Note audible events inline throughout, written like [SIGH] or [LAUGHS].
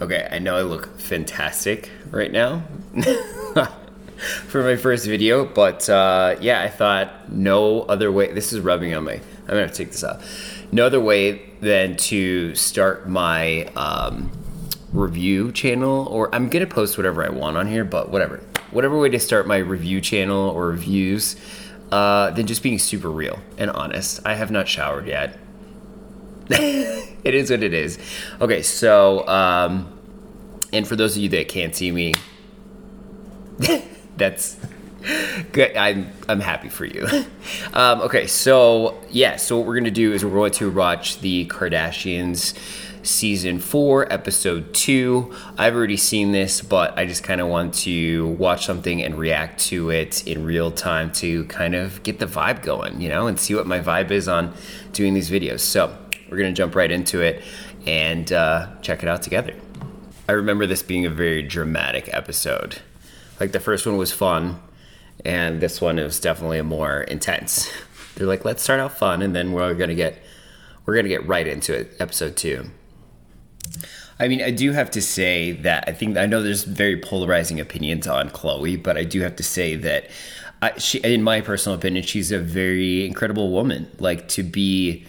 Okay, I know I look fantastic right now [LAUGHS] for my first video, but uh, yeah, I thought no other way. This is rubbing on my. I'm gonna have to take this off. No other way than to start my um, review channel, or I'm gonna post whatever I want on here, but whatever. Whatever way to start my review channel or reviews, uh, than just being super real and honest. I have not showered yet. [LAUGHS] it is what it is. Okay, so um, and for those of you that can't see me, [LAUGHS] that's good. I'm I'm happy for you. [LAUGHS] Um, okay, so yeah, so what we're gonna do is we're going to watch the Kardashians season four, episode two. I've already seen this, but I just kind of want to watch something and react to it in real time to kind of get the vibe going, you know, and see what my vibe is on doing these videos. So we're gonna jump right into it and uh, check it out together. I remember this being a very dramatic episode. Like the first one was fun, and this one is definitely more intense. They're like, let's start out fun, and then we're gonna get we're gonna get right into it. Episode two. I mean, I do have to say that I think I know there's very polarizing opinions on Khloe, but I do have to say that I, she, in my personal opinion, she's a very incredible woman. Like to be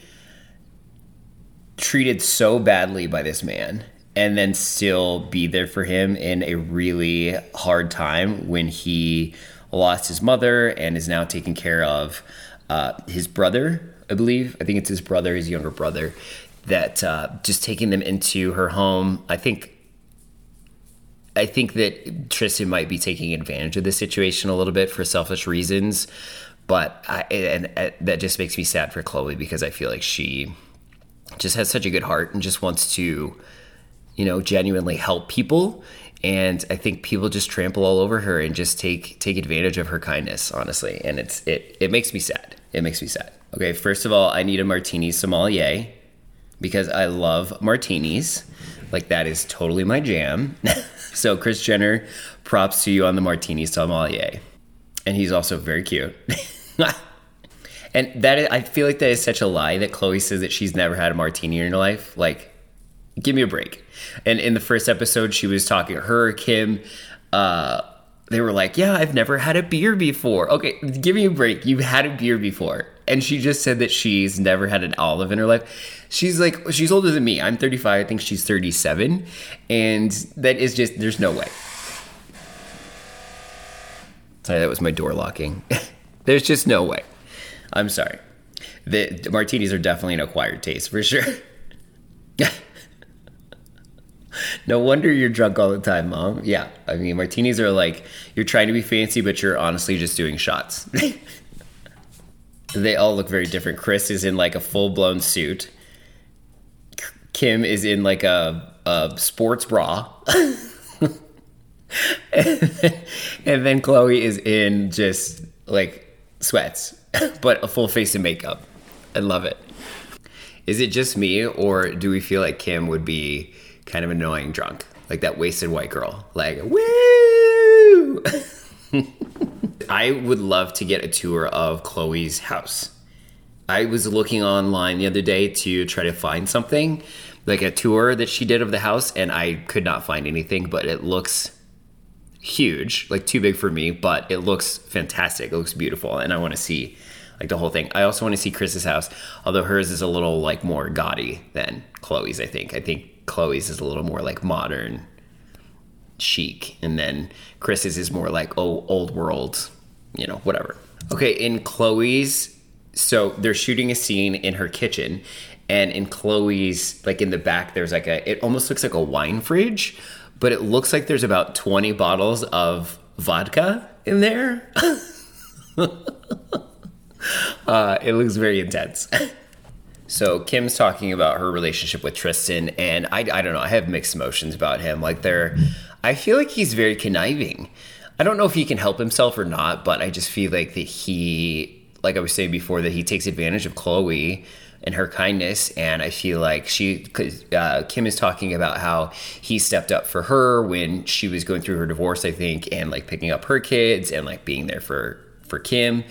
treated so badly by this man and then still be there for him in a really hard time when he lost his mother and is now taking care of uh, his brother, I believe. I think it's his brother, his younger brother, that uh, just taking them into her home. I think. I think that Tristan might be taking advantage of the situation a little bit for selfish reasons, but I, and, and that just makes me sad for Khloe because I feel like she just has such a good heart and just wants to, you know, genuinely help people. And I think people just trample all over her and just take take advantage of her kindness, honestly. And it's it it makes me sad. It makes me sad. Okay, first of all, I need a martini sommelier because I love martinis. Like that is totally my jam. [LAUGHS] so Kris Jenner, props to you on the martini sommelier. And he's also very cute. [LAUGHS] And that is, I feel like that is such a lie that Khloe says that she's never had a martini in her life. Like, give me a break. And in the first episode, she was talking her, Kim, uh, they were like, Yeah, I've never had a beer before. Okay, give me a break. You've had a beer before. And she just said that she's never had an olive in her life. She's like, she's older than me. I'm 35. I think she's 37. And that is just, there's no way. Sorry, that was my door locking. [LAUGHS] there's just no way. I'm sorry. The, martinis are definitely an acquired taste for sure. [LAUGHS] no wonder you're drunk all the time, mom. Yeah, I mean, martinis are like you're trying to be fancy, but you're honestly just doing shots. [LAUGHS] they all look very different. Kris is in like a full blown suit. Kim is in like a, a sports bra. [LAUGHS] and, then, and then Khloe is in just like sweats. [COUGHS] but a full face of makeup. I love it. Is it just me, or do we feel like Kim would be kind of annoying drunk? Like that wasted white girl. Like, woo! [LAUGHS] I would love to get a tour of Khloe's house. I was looking online the other day to try to find something, like a tour that she did of the house, and I could not find anything, but it looks huge, like too big for me, but it looks fantastic. It looks beautiful, and I want to see like the whole thing. I also want to see Kris's house, although hers is a little like more gaudy than Khloe's. I think. I think Khloe's is a little more like modern, chic, and then Kris's is more like oh old world, you know, whatever. Okay, in Khloe's, so they're shooting a scene in her kitchen, and in Khloe's, like in the back, there's like a. It almost looks like a wine fridge but it looks like there's about 20 bottles of vodka in there. [LAUGHS] uh, it looks very intense. [LAUGHS] so Kim's talking about her relationship with Tristan, and I, I don't know. I have mixed emotions about him. Like they're, I feel like he's very conniving. I don't know if he can help himself or not, but I just feel like that he, like I was saying before, that he takes advantage of Khloe and her kindness. And I feel like she, uh, Kim is talking about how he stepped up for her when she was going through her divorce, I think, and like picking up her kids and like being there for for Kim.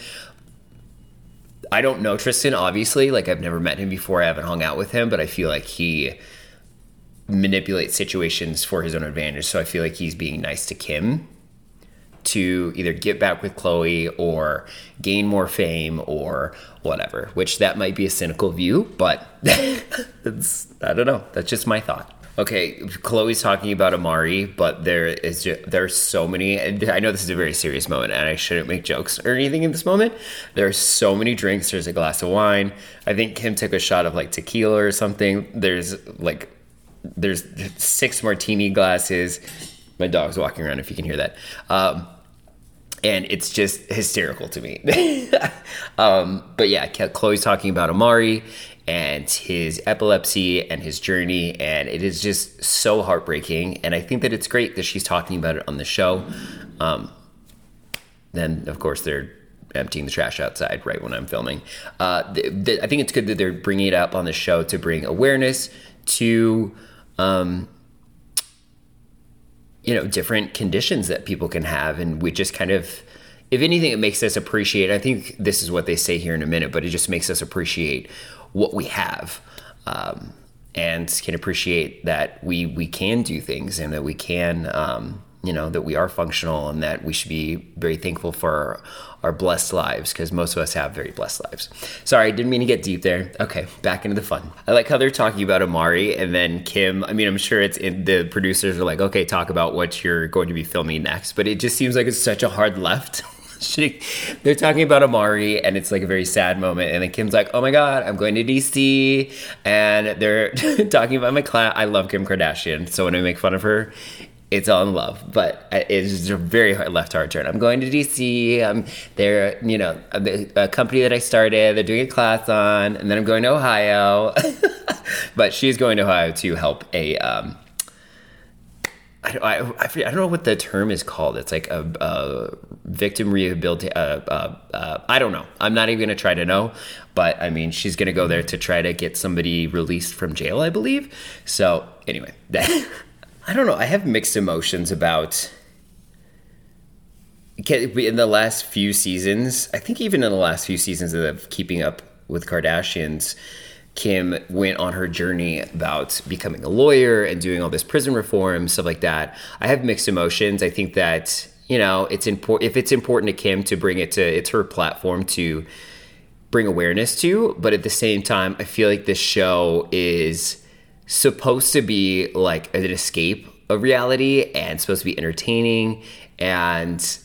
I don't know Tristan, obviously. Like I've never met him before. I haven't hung out with him, but I feel like he manipulates situations for his own advantage. So I feel like he's being nice to Kim to either get back with Khloe or gain more fame or whatever, which that might be a cynical view, but [LAUGHS] it's, I don't know. That's just my thought. Okay, Khloe's talking about Amari, but there is just, there's so many. I know this is a very serious moment, and I shouldn't make jokes or anything in this moment. There are so many drinks. There's a glass of wine. I think Kim took a shot of like tequila or something. There's like there's six martini glasses. My dog's walking around. If you can hear that. Um, and it's just hysterical to me. [LAUGHS] um, but yeah, Khloe's talking about Amari and his epilepsy and his journey, and it is just so heartbreaking. And I think that it's great that she's talking about it on the show. Um, then, of course, they're emptying the trash outside right when I'm filming. Uh, th- th- I think it's good that they're bringing it up on the show to bring awareness to. Um, you know different conditions that people can have and we just kind of if anything it makes us appreciate i think this is what they say here in a minute but it just makes us appreciate what we have um, and can appreciate that we we can do things and that we can um, you know that we are functional and that we should be very thankful for our blessed lives because most of us have very blessed lives. Sorry, didn't mean to get deep there. Okay, back into the fun. I like how they're talking about amari and then Kim. I mean, I'm sure it's in the producers are like, okay, talk about what you're going to be filming next, but it just seems like it's such a hard left. [LAUGHS] they're talking about Amari, and it's like a very sad moment. And then Kim's like, oh my God, I'm going to DC. And they're [LAUGHS] talking about my class. I love Kim Kardashian. So when I make fun of her, it's all in love, but it's a very hard left hard turn. I'm going to DC. I'm there, you know, a company that I started. They're doing a class on, and then I'm going to Ohio. [LAUGHS] but she's going to Ohio to help a. Um, I, I, I, don't know what the term is called. It's like a, a victim rehabilitation. Uh, uh, uh, I don't know. I'm not even going to try to know. But I mean, she's going to go there to try to get somebody released from jail, I believe. So anyway, that. [LAUGHS] I don't know. I have mixed emotions about in the last few seasons. I think even in the last few seasons of Keeping Up with Kardashians, Kim went on her journey about becoming a lawyer and doing all this prison reform stuff like that. I have mixed emotions. I think that you know it's important if it's important to Kim to bring it to it's her platform to bring awareness to, but at the same time, I feel like this show is supposed to be like an escape of reality and supposed to be entertaining and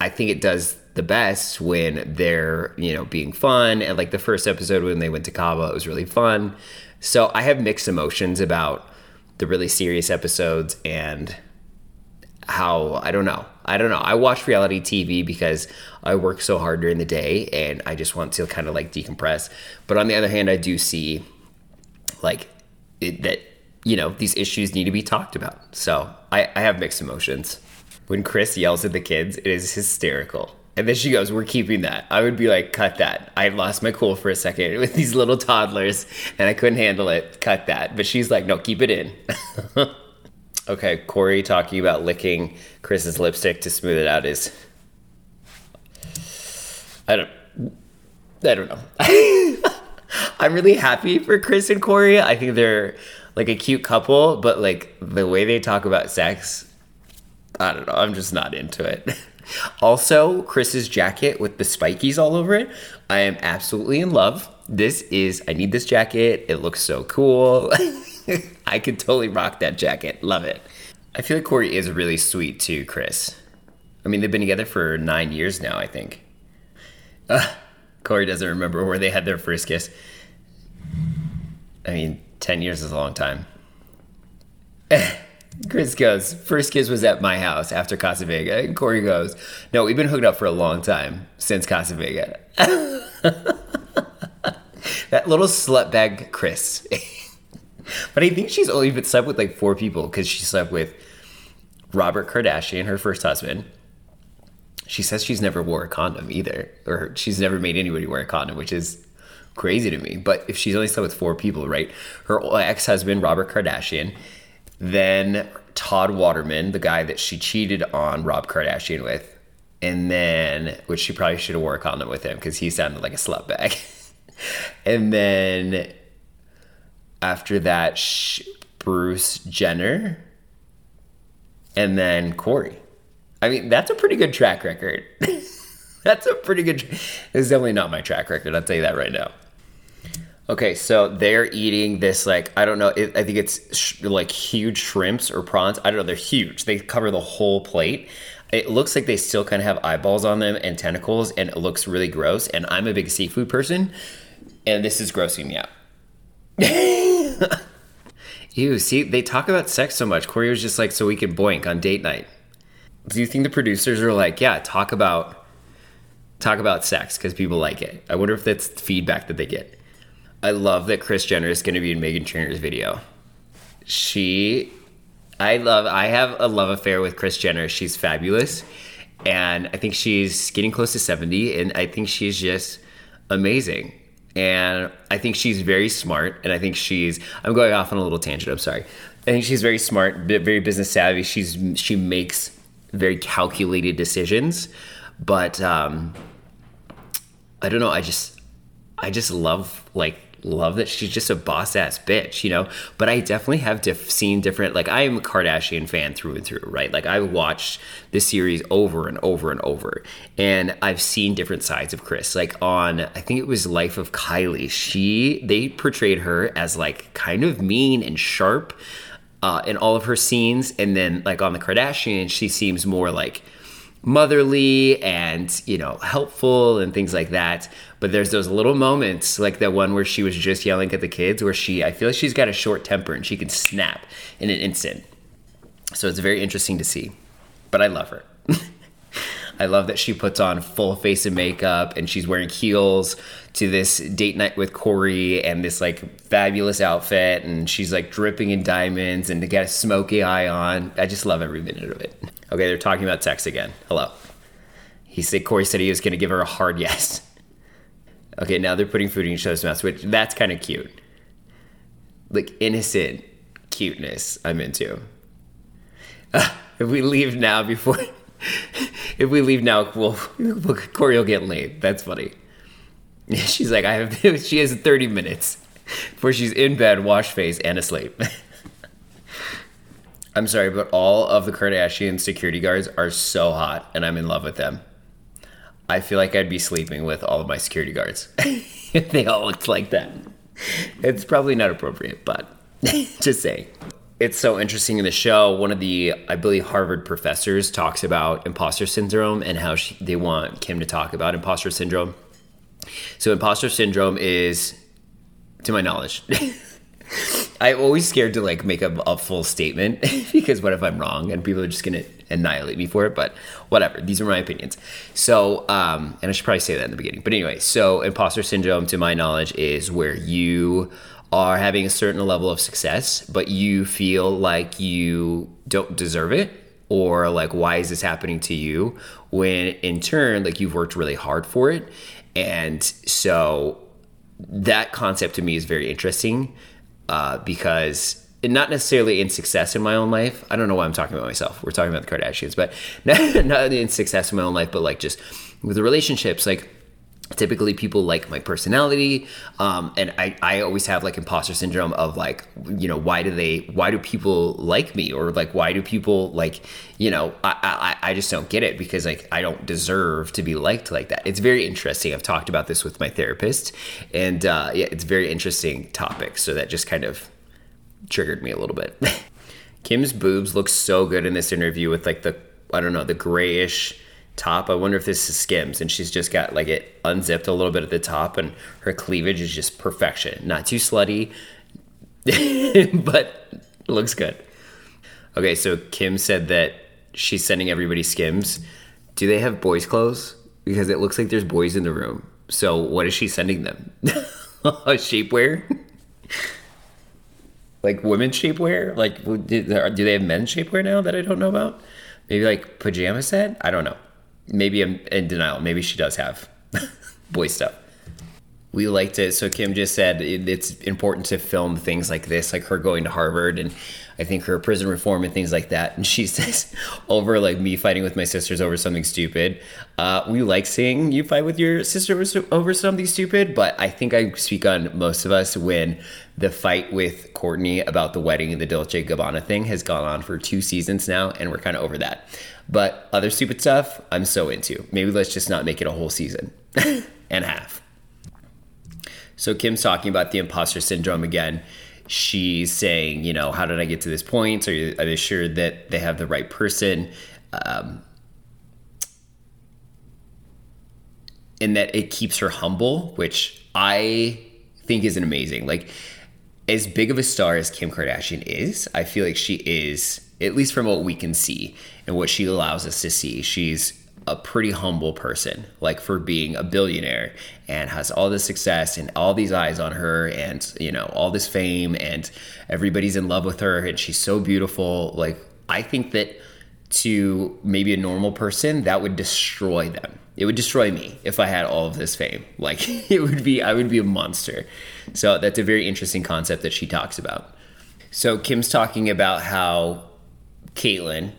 I think it does the best when they're, you know, being fun and like the first episode when they went to Cabo it was really fun. So I have mixed emotions about the really serious episodes and how I don't know. I don't know. I watch reality TV because I work so hard during the day and I just want to kind of like decompress. But on the other hand, I do see like that you know these issues need to be talked about. So I, I have mixed emotions. When Kris yells at the kids, it is hysterical. And then she goes, We're keeping that. I would be like, Cut that. I lost my cool for a second [LAUGHS] with these little toddlers and I couldn't handle it. Cut that. But she's like, No, keep it in. [LAUGHS] okay, Corey talking about licking Kris's lipstick to smooth it out is. I don't. I don't know. [LAUGHS] I'm really happy for Kris and Corey. I think they're like a cute couple, but like the way they talk about sex, I don't know. I'm just not into it. [LAUGHS] also, Kris's jacket with the spikies all over it, I am absolutely in love. This is, I need this jacket. It looks so cool. [LAUGHS] I could totally rock that jacket. Love it. I feel like Corey is really sweet too, Kris. I mean, they've been together for nine years now, I think. Uh, Corey doesn't remember where they had their first kiss. I mean, 10 years is a long time. [LAUGHS] Kris goes, first kiss was at my house after Casa Vega. And Corey goes, no, we've been hooked up for a long time since Casa Vega. [LAUGHS] that little slut bag Kris. [LAUGHS] but I think she's only been slept with like four people because she slept with Robert Kardashian, her first husband. She says she's never wore a condom either, or she's never made anybody wear a condom, which is crazy to me. But if she's only slept with four people, right? Her ex husband, Robert Kardashian, then Todd Waterman, the guy that she cheated on Rob Kardashian with, and then, which she probably should have wore a condom with him because he sounded like a slut bag. [LAUGHS] and then after that, she, Bruce Jenner, and then Corey. I mean, that's a pretty good track record. [LAUGHS] that's a pretty good. It's definitely not my track record. I'll tell you that right now. Okay, so they're eating this like I don't know. It, I think it's sh- like huge shrimps or prawns. I don't know. They're huge. They cover the whole plate. It looks like they still kind of have eyeballs on them and tentacles, and it looks really gross. And I'm a big seafood person, and this is grossing me out. [LAUGHS] Ew, see, they talk about sex so much. Corey was just like, so we can boink on date night. Do you think the producers are like, yeah, talk about talk about sex because people like it? I wonder if that's feedback that they get. I love that Kris Jenner is going to be in Meghan Trainor's video. She, I love, I have a love affair with Kris Jenner. She's fabulous. And I think she's getting close to 70. And I think she's just amazing. And I think she's very smart. And I think she's, I'm going off on a little tangent. I'm sorry. I think she's very smart, very business savvy. She's, she makes very calculated decisions. But, um, I don't know. I just, I just love like love that she's just a boss ass bitch, you know. But I definitely have diff- seen different. Like I am a Kardashian fan through and through, right? Like I watched this series over and over and over, and I've seen different sides of Kris. Like on, I think it was Life of Kylie. She they portrayed her as like kind of mean and sharp uh, in all of her scenes, and then like on the Kardashians, she seems more like motherly and you know helpful and things like that. But there's those little moments like that one where she was just yelling at the kids where she i feel like she's got a short temper and she can snap in an instant. So it's very interesting to see. But i love her. [LAUGHS] I love that she puts on full face of makeup and she's wearing heels to this date night with corey and this like fabulous outfit. And she's like dripping in diamonds and to get a smoky eye on. I just love every minute of it Okay, they're talking about sex again. Hello. He said Corey said he was going to give her a hard [LAUGHS] yes. Okay, now they're putting food in each other's mouths, which that's kind of cute. Like innocent cuteness, I'm into. Uh, [LAUGHS] if we leave now before, [LAUGHS] if we leave now, we'll, Corey will get late. That's funny. She's like, I have. She has 30 minutes before she's in bed, wash face, and asleep. I'm sorry, but all of the Kardashian security guards are so hot, and I'm in love with them. I feel like I'd be sleeping with all of my security guards [LAUGHS] if they all looked like that. It's probably not appropriate, but [LAUGHS] just saying. It's so interesting in the show. One of the, I believe, Harvard professors talks about imposter syndrome and how she, they want Kim to talk about imposter syndrome. So, imposter syndrome is, to my knowledge, [LAUGHS] I'm always scared to like make a, a full statement [LAUGHS] because what if I'm wrong and people are just gonna annihilate me for it? But whatever, these are my opinions. So, um, and I should probably say that in the beginning. But anyway, so imposter syndrome, to my knowledge, is where you are having a certain level of success, but you feel like you don't deserve it or like why is this happening to you when in turn like you've worked really hard for it and so that concept to me is very interesting uh, because not necessarily in success in my own life. I don't know why I'm talking about myself. We're talking about the Kardashians, but not, [LAUGHS] not in success in my own life, but like just with the relationships, like typically people like my personality um, and I, I always have like imposter syndrome of like you know why do they why do people like me? Or like why do people like you know I, I, I just don't get it because like i don't deserve to be liked like that. It's very interesting. I've talked about this with my therapist and uh, yeah it's very interesting topic. So that just kind of triggered me a little bit. [LAUGHS] Kim's boobs look so good in this interview with like the i don't know the grayish top. I wonder if this is Skims, and she's just got like it unzipped a little bit at the top, and her cleavage is just perfection. Not too slutty, [LAUGHS] but looks good. Okay, so Kim said that she's sending everybody Skims. Do they have boys' clothes? Because it looks like there's boys in the room. So what is she sending them? [LAUGHS] shapewear? like women's shapewear? Like do they have men's shapewear now that I don't know about? Maybe like pajama set? I don't know maybe I'm in denial. Maybe she does have [LAUGHS] boy stuff. we like to so kim just said it, it's important to film things like this like her going to harvard and i think her prison reform and things like that and she [LAUGHS] says over like me fighting with my sisters over something stupid uh, we like seeing you fight with your sister over something stupid but i think i speak on most of us when the fight with Kourtney about the wedding and the dolce gabbana thing has gone on for two seasons now and we're kind of over that but other stupid stuff i'm so into maybe let's just not make it a whole season [LAUGHS] and a half so Kim's talking about the imposter syndrome again. She's saying, you know, how did I get to this point? Are, you, are they sure that they have the right person? Um, and that it keeps her humble, which I think is an amazing. Like, as big of a star as Kim Kardashian is, I feel like she is, at least from what we can see and what she allows us to see, she's a pretty humble person, like for being a billionaire and has all this success and all these eyes on her and, you know, all this fame and everybody's in love with her and she's so beautiful. Like, I think that to maybe a normal person, that would destroy them. It would destroy me if I had all of this fame. [LAUGHS] Like, it would be, I would be a monster. So, that's a very interesting concept that she talks about. So, Kim's talking about how Caitlyn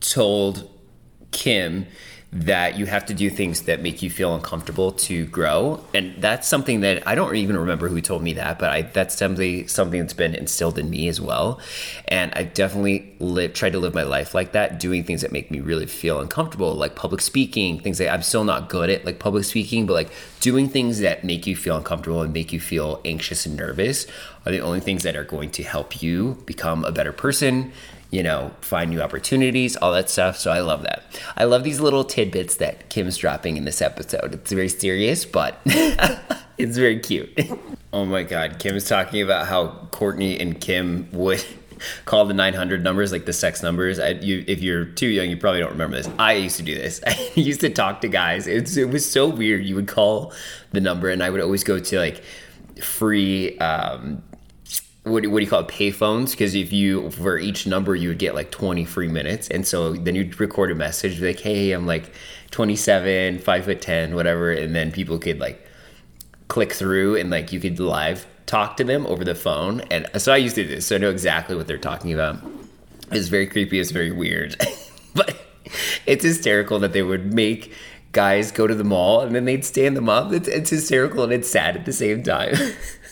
told Kim that you have to do things that make you feel uncomfortable to grow. And that's something that i don't even remember who told me that but I, that's definitely something that's been instilled in me as well. And i definitely live, tried to live my life like that doing things that make me really feel uncomfortable like public speaking things that i'm still not good at like public speaking but like doing things that make you feel uncomfortable and make you feel anxious and nervous are the only things that are going to help you become a better person you know, find new opportunities, all that stuff. So I love that. I love these little tidbits that Kim's dropping in this episode. It's very serious, but [LAUGHS] it's very cute. [LAUGHS] oh my God. Kim's talking about how Kourtney and Kim would [LAUGHS] call the 900 numbers like the sex numbers. I, you, if you're too young, you probably don't remember this. I used to do this. I used to talk to guys. It's, it was so weird. You would call the number, and I would always go to like free um, what, what do you call it payphones? Because if you for each number you would get like 20 free minutes. And so then you'd record a message like hey i'm like 27 5 foot 10 whatever. And then people could like click through and like you could live talk to them over the phone. And so i used to do this. So i know exactly what they're talking about. It's very creepy. It's very weird. [LAUGHS] But it's hysterical that they would make guys go to the mall and then they'd stand them up. It's, it's hysterical and it's sad at the same time [LAUGHS]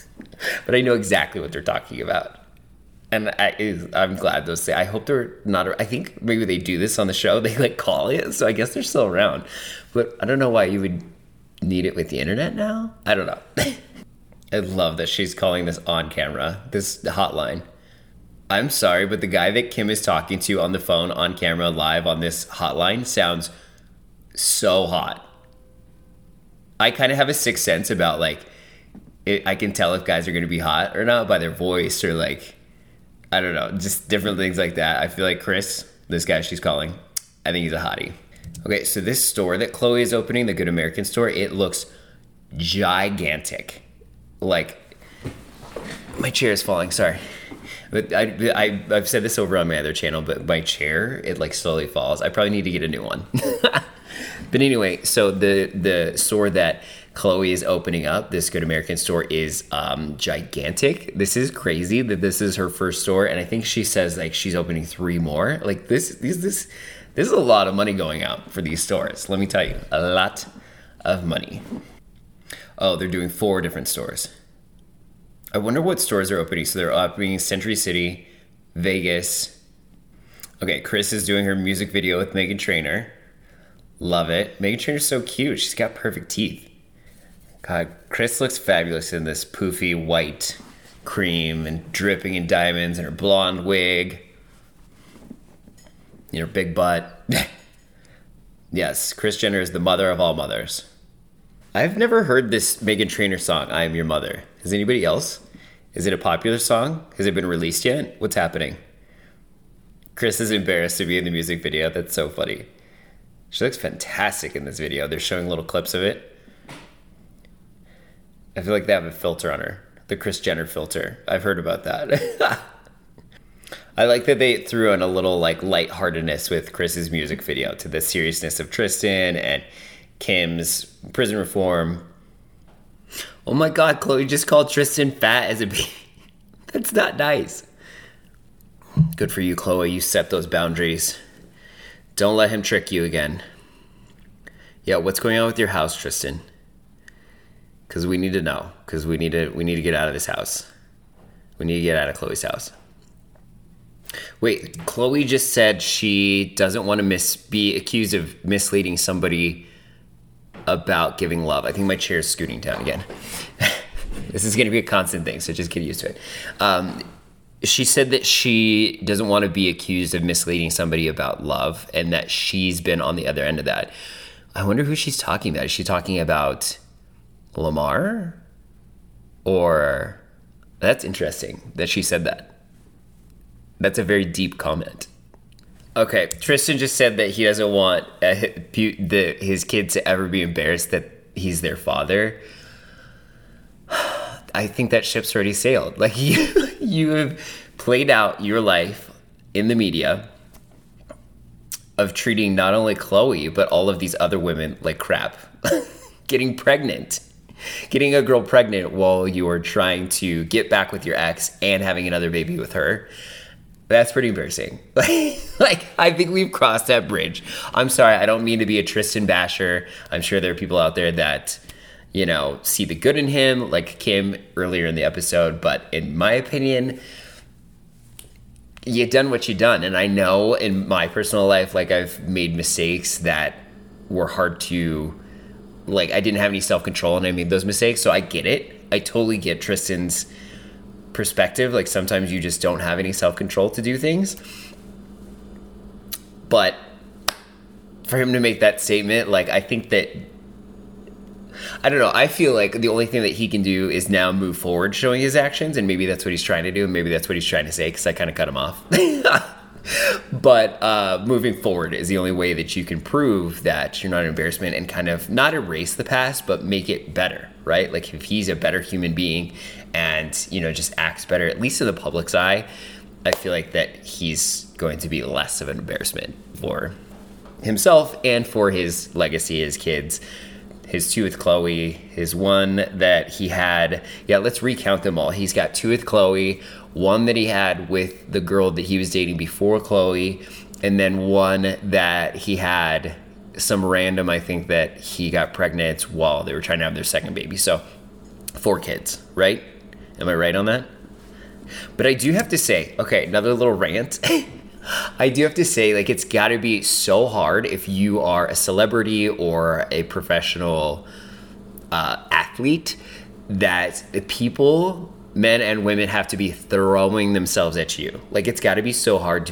[LAUGHS] but I know exactly what they're talking about. And I, am glad those say. I hope they're not. I think maybe they do this on the show. [LAUGHS] They like call it, so I guess they're still around. But I don't know why you would need it with the internet now. I don't know. [LAUGHS] I love that she's calling this on camera, this hotline. I'm sorry, but the guy that Kim is talking to on the phone, on camera, live on this hotline sounds so hot. I kind of have a sixth sense about like it, I can tell if guys are going to be hot or not by their voice or like I don't know, just different things like that. I feel like Chris, this guy she's calling, I think he's a hottie. Okay, so this store that Khloe is opening, the Good American store, it looks gigantic. Like my chair is falling. Sorry. But I, I I've said this over on my other channel, but my chair it like slowly falls. I probably need to get a new one. [LAUGHS] but anyway, so the the store that Khloé is opening up. This Good American store is um, gigantic. This is crazy that this is her first store, and I think she says like she's opening three more. Like this, this, this, this is a lot of money going out for these stores. Let me tell you, a lot of money. Oh, they're doing four different stores. I wonder what stores are opening. So they're opening Century City, Vegas. Okay, Kris is doing her music video with Meghan Trainor. Love it. Meghan Trainor's so cute. She's got perfect teeth. God, Kris looks fabulous in this poofy white cream and dripping in diamonds and her blonde wig. You know, big butt. [LAUGHS] yes, Kris Jenner is the mother of all mothers. I've never heard this Meghan Trainor song, I Am Your Mother. Has anybody else? Is it a popular song? Has it been released yet? What's happening? Kris is embarrassed to be in the music video. That's so funny. She looks fantastic in this video. They're showing little clips of it. I feel like they have a filter on her, the Kris Jenner filter. I've heard about that. [LAUGHS] I like that they threw in a little like lightheartedness with Kris's music video to the seriousness of Tristan and Kim's prison reform. Oh my god, Khloe just called Tristan fat as a baby. [LAUGHS] That's not nice. Good for you, Khloe. You set those boundaries. Don't let him trick you again. Yeah, what's going on with your house, Tristan? Because we need to know. Because we need to we need to get out of this house. We need to get out of Khloe's house. Wait, Khloe just said she doesn't want to miss be accused of misleading somebody about giving love. I think my chair is scooting down again. [LAUGHS] this is going to be a constant thing, so just get used to it. Um, she said that she doesn't want to be accused of misleading somebody about love and that she's been on the other end of that. I wonder who she's talking about. Is she talking about Lamar? Or that's interesting that she said that. That's a very deep comment. Okay, Tristan just said that he doesn't want uh, the, his kids to ever be embarrassed that he's their father. [SIGHS] I think that ship's already sailed. Like [LAUGHS] you, you have played out your life in the media of treating not only Khloe but all of these other women like crap, [LAUGHS] getting pregnant, getting a girl pregnant while you are trying to get back with your ex and having another baby with her. That's pretty embarrassing. [LAUGHS] like, I think we've crossed that bridge. I'm sorry, I don't mean to be a Tristan basher. I'm sure there are people out there that, you know, see the good in him, like Kim earlier in the episode. But in my opinion, you've done what you've done. And I know in my personal life, like, I've made mistakes that were hard to, like, I didn't have any self control and I made those mistakes. So I get it. I totally get Tristan's perspective. Like sometimes you just don't have any self control to do things. But for him to make that statement, like I think that I don't know. I feel like the only thing that he can do is now move forward showing his actions, and maybe that's what he's trying to do, and maybe that's what he's trying to say because I kind of cut him off. [LAUGHS] but uh, moving forward is the only way that you can prove that you're not an embarrassment and kind of not erase the past, but make it better, right? Like if he's a better human being and you know just acts better, at least in the public's eye, I feel like that he's going to be less of an embarrassment for himself and for his legacy, his kids. His two with Khloe, his one that he had. Yeah, let's recount them all. He's got two with Khloe, one that he had with the girl that he was dating before Khloe, and then one that he had some random, I think, that he got pregnant while they were trying to have their second baby. So, four kids, right? Am I right on that? But I do have to say, okay, another little rant. [LAUGHS] I do have to say, like, it's got to be so hard if you are a celebrity or a professional uh, athlete that people, men and women, have to be throwing themselves at you. Like, it's got to be so hard to be